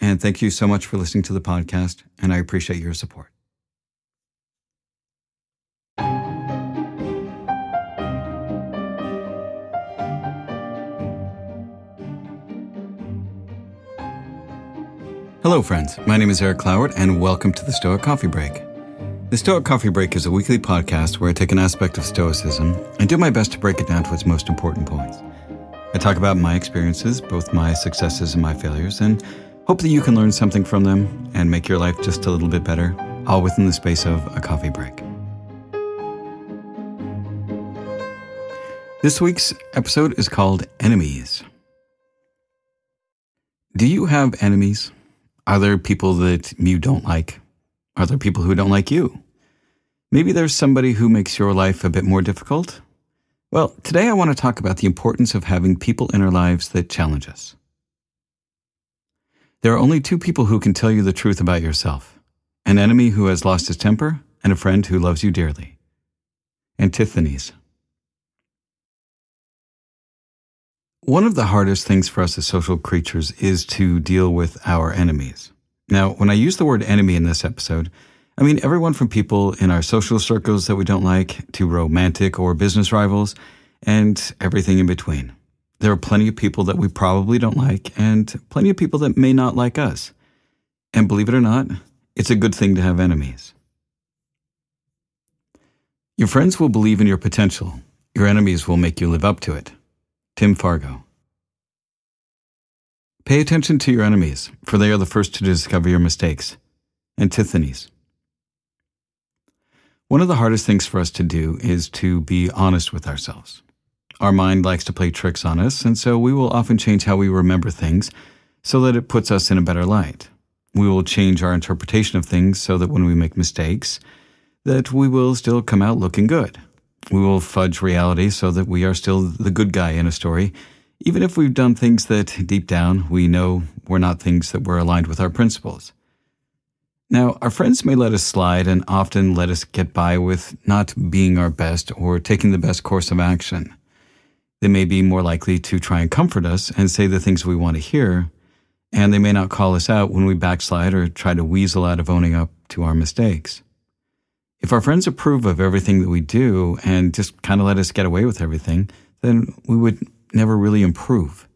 and thank you so much for listening to the podcast, and I appreciate your support. Hello, friends. My name is Eric Cloward, and welcome to the Stoic Coffee Break. The Stoic Coffee Break is a weekly podcast where I take an aspect of Stoicism and do my best to break it down to its most important points. I talk about my experiences, both my successes and my failures, and hope that you can learn something from them and make your life just a little bit better, all within the space of a coffee break. This week's episode is called Enemies. Do you have enemies? Are there people that you don't like? Are there people who don't like you? Maybe there's somebody who makes your life a bit more difficult? Well, today I want to talk about the importance of having people in our lives that challenge us. There are only two people who can tell you the truth about yourself an enemy who has lost his temper, and a friend who loves you dearly. Antisthenes. One of the hardest things for us as social creatures is to deal with our enemies. Now, when I use the word enemy in this episode, I mean everyone from people in our social circles that we don't like to romantic or business rivals and everything in between. There are plenty of people that we probably don't like and plenty of people that may not like us. And believe it or not, it's a good thing to have enemies. Your friends will believe in your potential. Your enemies will make you live up to it. Tim Fargo. Pay attention to your enemies, for they are the first to discover your mistakes. Antisthenes. One of the hardest things for us to do is to be honest with ourselves. Our mind likes to play tricks on us, and so we will often change how we remember things so that it puts us in a better light. We will change our interpretation of things so that when we make mistakes, that we will still come out looking good. We will fudge reality so that we are still the good guy in a story, even if we've done things that deep down we know were not things that were aligned with our principles. Now, our friends may let us slide and often let us get by with not being our best or taking the best course of action. They may be more likely to try and comfort us and say the things we want to hear, and they may not call us out when we backslide or try to weasel out of owning up to our mistakes. If our friends approve of everything that we do and just kind of let us get away with everything, then we would never really improve.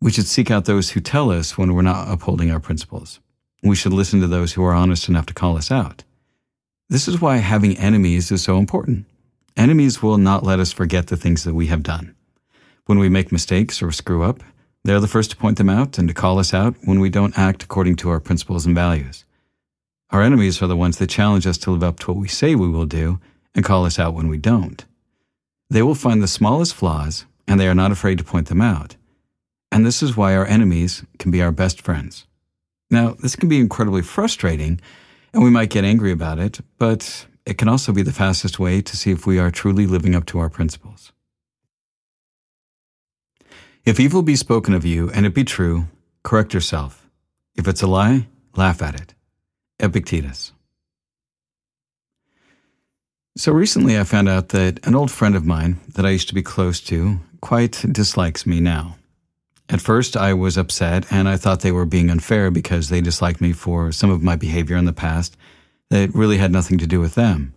We should seek out those who tell us when we're not upholding our principles. We should listen to those who are honest enough to call us out. This is why having enemies is so important. Enemies will not let us forget the things that we have done. When we make mistakes or screw up, they're the first to point them out and to call us out when we don't act according to our principles and values. Our enemies are the ones that challenge us to live up to what we say we will do and call us out when we don't. They will find the smallest flaws and they are not afraid to point them out. And this is why our enemies can be our best friends. Now, this can be incredibly frustrating, and we might get angry about it, but it can also be the fastest way to see if we are truly living up to our principles. If evil be spoken of you and it be true, correct yourself. If it's a lie, laugh at it. Epictetus. So recently I found out that an old friend of mine that I used to be close to quite dislikes me now. At first, I was upset and I thought they were being unfair because they disliked me for some of my behavior in the past that really had nothing to do with them.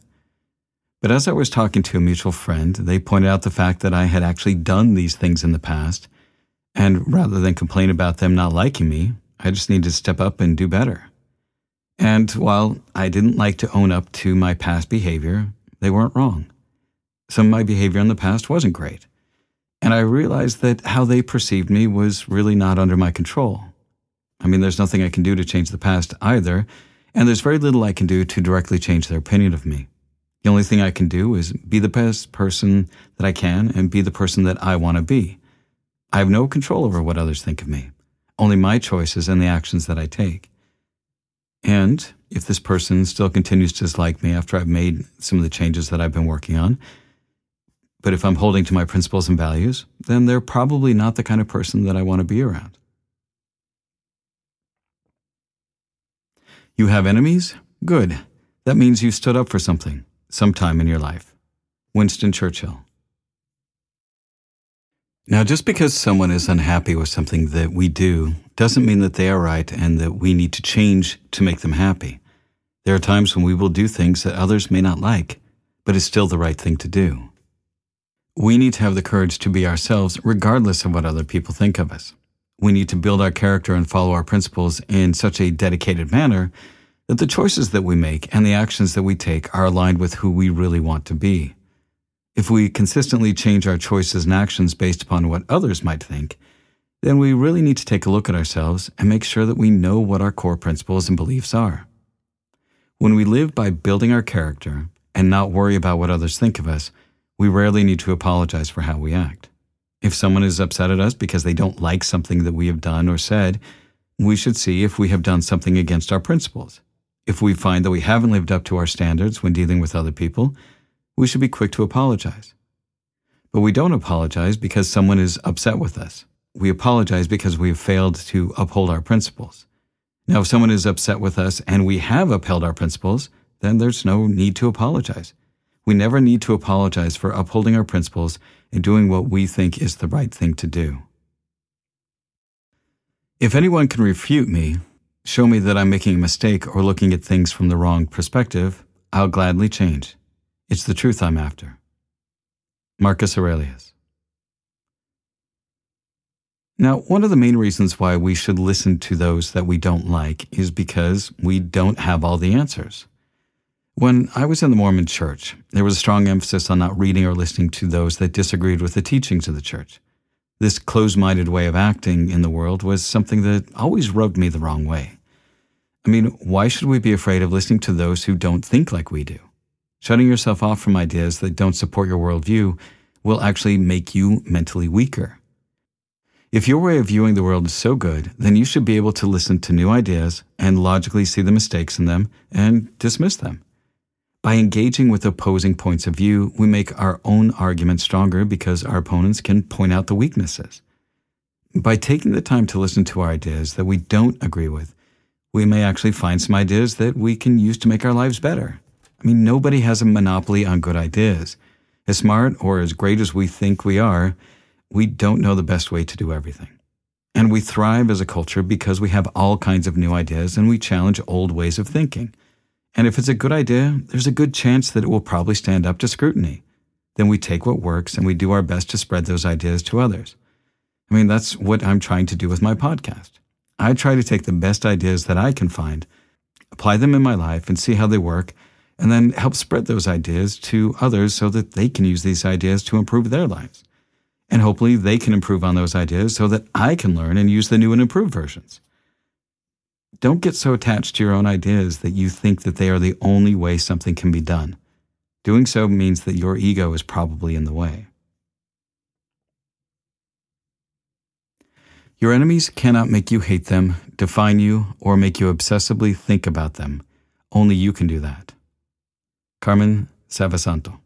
But as I was talking to a mutual friend, they pointed out the fact that I had actually done these things in the past, and rather than complain about them not liking me, I just needed to step up and do better. And while I didn't like to own up to my past behavior, they weren't wrong. Some of my behavior in the past wasn't great. And I realized that how they perceived me was really not under my control. I mean, there's nothing I can do to change the past either, and there's very little I can do to directly change their opinion of me. The only thing I can do is be the best person that I can and be the person that I want to be. I have no control over what others think of me, only my choices and the actions that I take. And if this person still continues to dislike me after I've made some of the changes that I've been working on, but if I'm holding to my principles and values, then they're probably not the kind of person that I want to be around. You have enemies? Good. That means you stood up for something, sometime in your life. Winston Churchill. Now, just because someone is unhappy with something that we do doesn't mean that they are right and that we need to change to make them happy. There are times when we will do things that others may not like, but it's still the right thing to do. We need to have the courage to be ourselves regardless of what other people think of us. We need to build our character and follow our principles in such a dedicated manner that the choices that we make and the actions that we take are aligned with who we really want to be. If we consistently change our choices and actions based upon what others might think, then we really need to take a look at ourselves and make sure that we know what our core principles and beliefs are. When we live by building our character and not worry about what others think of us, we rarely need to apologize for how we act. If someone is upset at us because they don't like something that we have done or said, we should see if we have done something against our principles. If we find that we haven't lived up to our standards when dealing with other people, we should be quick to apologize. But we don't apologize because someone is upset with us. We apologize because we have failed to uphold our principles. Now, if someone is upset with us and we have upheld our principles, then there's no need to apologize. We never need to apologize for upholding our principles and doing what we think is the right thing to do. If anyone can refute me, show me that I'm making a mistake or looking at things from the wrong perspective, I'll gladly change. It's the truth I'm after. Marcus Aurelius. Now, one of the main reasons why we should listen to those that we don't like is because we don't have all the answers. When I was in the Mormon church, there was a strong emphasis on not reading or listening to those that disagreed with the teachings of the church. This closed minded way of acting in the world was something that always rubbed me the wrong way. I mean, why should we be afraid of listening to those who don't think like we do? Shutting yourself off from ideas that don't support your worldview will actually make you mentally weaker. If your way of viewing the world is so good, then you should be able to listen to new ideas and logically see the mistakes in them and dismiss them. By engaging with opposing points of view, we make our own argument stronger because our opponents can point out the weaknesses. By taking the time to listen to our ideas that we don't agree with, we may actually find some ideas that we can use to make our lives better. I mean, nobody has a monopoly on good ideas. As smart or as great as we think we are, we don't know the best way to do everything. And we thrive as a culture because we have all kinds of new ideas and we challenge old ways of thinking. And if it's a good idea, there's a good chance that it will probably stand up to scrutiny. Then we take what works and we do our best to spread those ideas to others. I mean, that's what I'm trying to do with my podcast. I try to take the best ideas that I can find, apply them in my life, and see how they work, and then help spread those ideas to others so that they can use these ideas to improve their lives. And hopefully they can improve on those ideas so that I can learn and use the new and improved versions. Don't get so attached to your own ideas that you think that they are the only way something can be done. Doing so means that your ego is probably in the way. Your enemies cannot make you hate them, define you, or make you obsessively think about them. Only you can do that. Carmen Savasanto.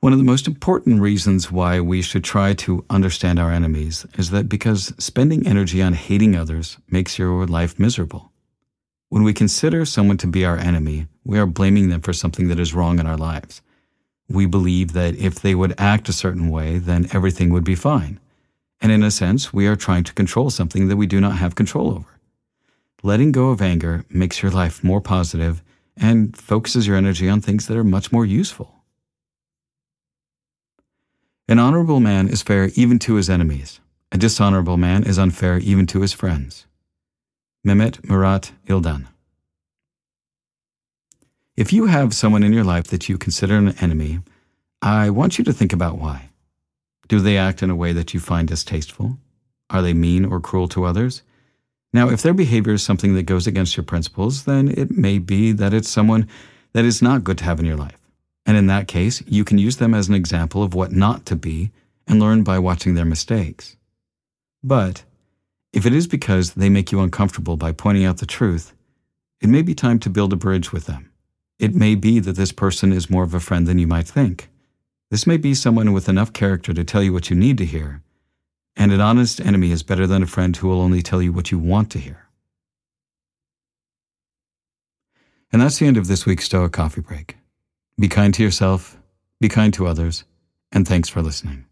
One of the most important reasons why we should try to understand our enemies is that because spending energy on hating others makes your life miserable. When we consider someone to be our enemy, we are blaming them for something that is wrong in our lives. We believe that if they would act a certain way, then everything would be fine. And in a sense, we are trying to control something that we do not have control over. Letting go of anger makes your life more positive and focuses your energy on things that are much more useful. An honorable man is fair even to his enemies. A dishonorable man is unfair even to his friends. Mehmet Murat İldan. If you have someone in your life that you consider an enemy, I want you to think about why. Do they act in a way that you find distasteful? Are they mean or cruel to others? Now, if their behavior is something that goes against your principles, then it may be that it's someone that is not good to have in your life. And in that case, you can use them as an example of what not to be and learn by watching their mistakes. But if it is because they make you uncomfortable by pointing out the truth, it may be time to build a bridge with them. It may be that this person is more of a friend than you might think. This may be someone with enough character to tell you what you need to hear, and an honest enemy is better than a friend who will only tell you what you want to hear. And that's the end of this week's Stoic Coffee Break. Be kind to yourself, be kind to others, and thanks for listening.